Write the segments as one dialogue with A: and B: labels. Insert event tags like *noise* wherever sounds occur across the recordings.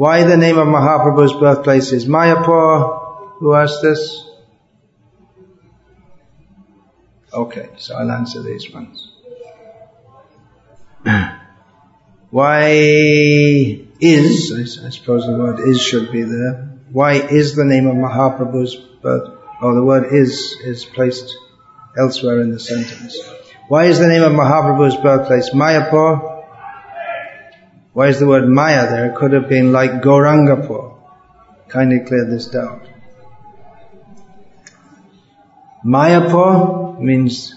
A: Why the name of Mahaprabhu's birthplace is Mayapur? Who asked this? Okay, so I'll answer these ones. *clears throat* Why is, I, I suppose the word is should be there. Why is the name of Mahaprabhu's birth, or the word is, is placed elsewhere in the sentence. Why is the name of Mahaprabhu's birthplace Mayapur? Why is the word Maya there? It could have been like Gaurangapur. Kindly clear this doubt. Mayapur means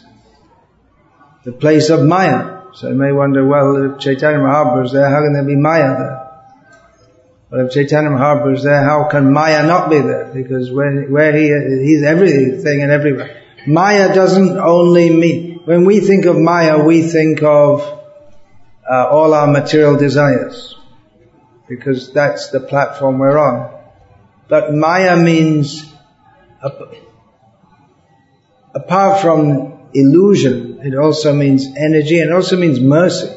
A: the place of Maya. So you may wonder, well, if Chaitanya Mahaprabhu is there, how can there be Maya there? Well, if Chaitanya Mahaprabhu is there, how can Maya not be there? Because when, where he, is, he's everything and everywhere. Maya doesn't only mean, when we think of Maya, we think of uh, all our material desires. Because that's the platform we're on. But Maya means, apart from illusion, it also means energy and also means mercy.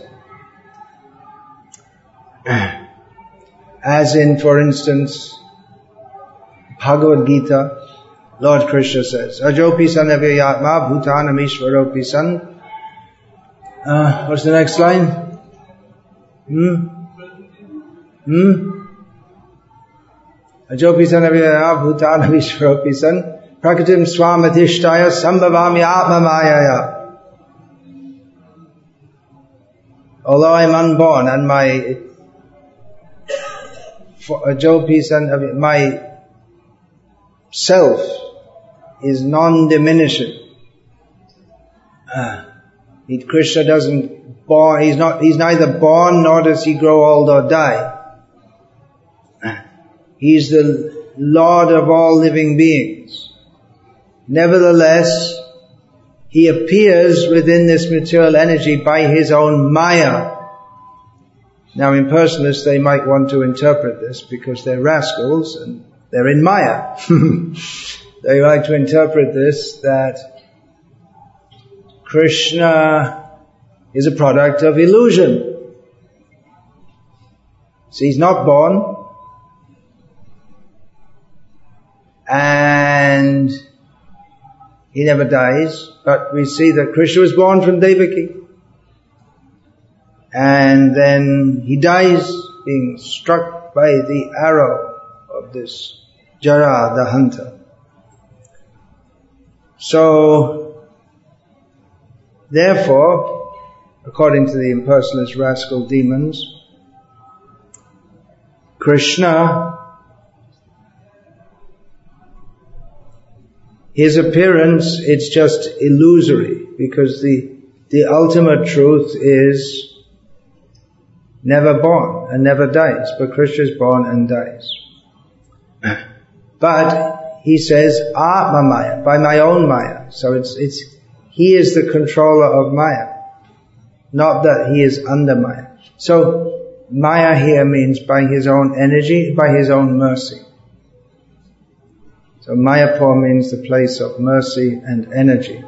A: As in, for instance, Bhagavad Gita, Lord Krishna says, Ajopi san avyayatma bhutanam ishvaropi san. Uh, what's the next line? Hmm? Hmm? Ajopi san avyayatma bhutanam ishvaropi san. Prakritim swamadhishtaya sambhavami atmamayaya. Although I'm unborn and my Ajopi san my self is non-diminishing. Uh, Krishna doesn't born, he's not, he's neither born nor does he grow old or die. He's the Lord of all living beings. Nevertheless, he appears within this material energy by his own Maya. Now impersonalists, they might want to interpret this because they're rascals and they're in Maya. *laughs* they like to interpret this that Krishna is a product of illusion. So he's not born. And he never dies, but we see that Krishna was born from Devaki. And then he dies being struck by the arrow of this Jara, the hunter. So, therefore, according to the impersonalist rascal demons, Krishna, his appearance, it's just illusory because the, the ultimate truth is never born and never dies, but Krishna is born and dies. *coughs* But he says, ah, Atma Maya, by my own Maya. So it's, it's, he is the controller of Maya. Not that he is under Maya. So Maya here means by his own energy, by his own mercy. So Mayapur means the place of mercy and energy.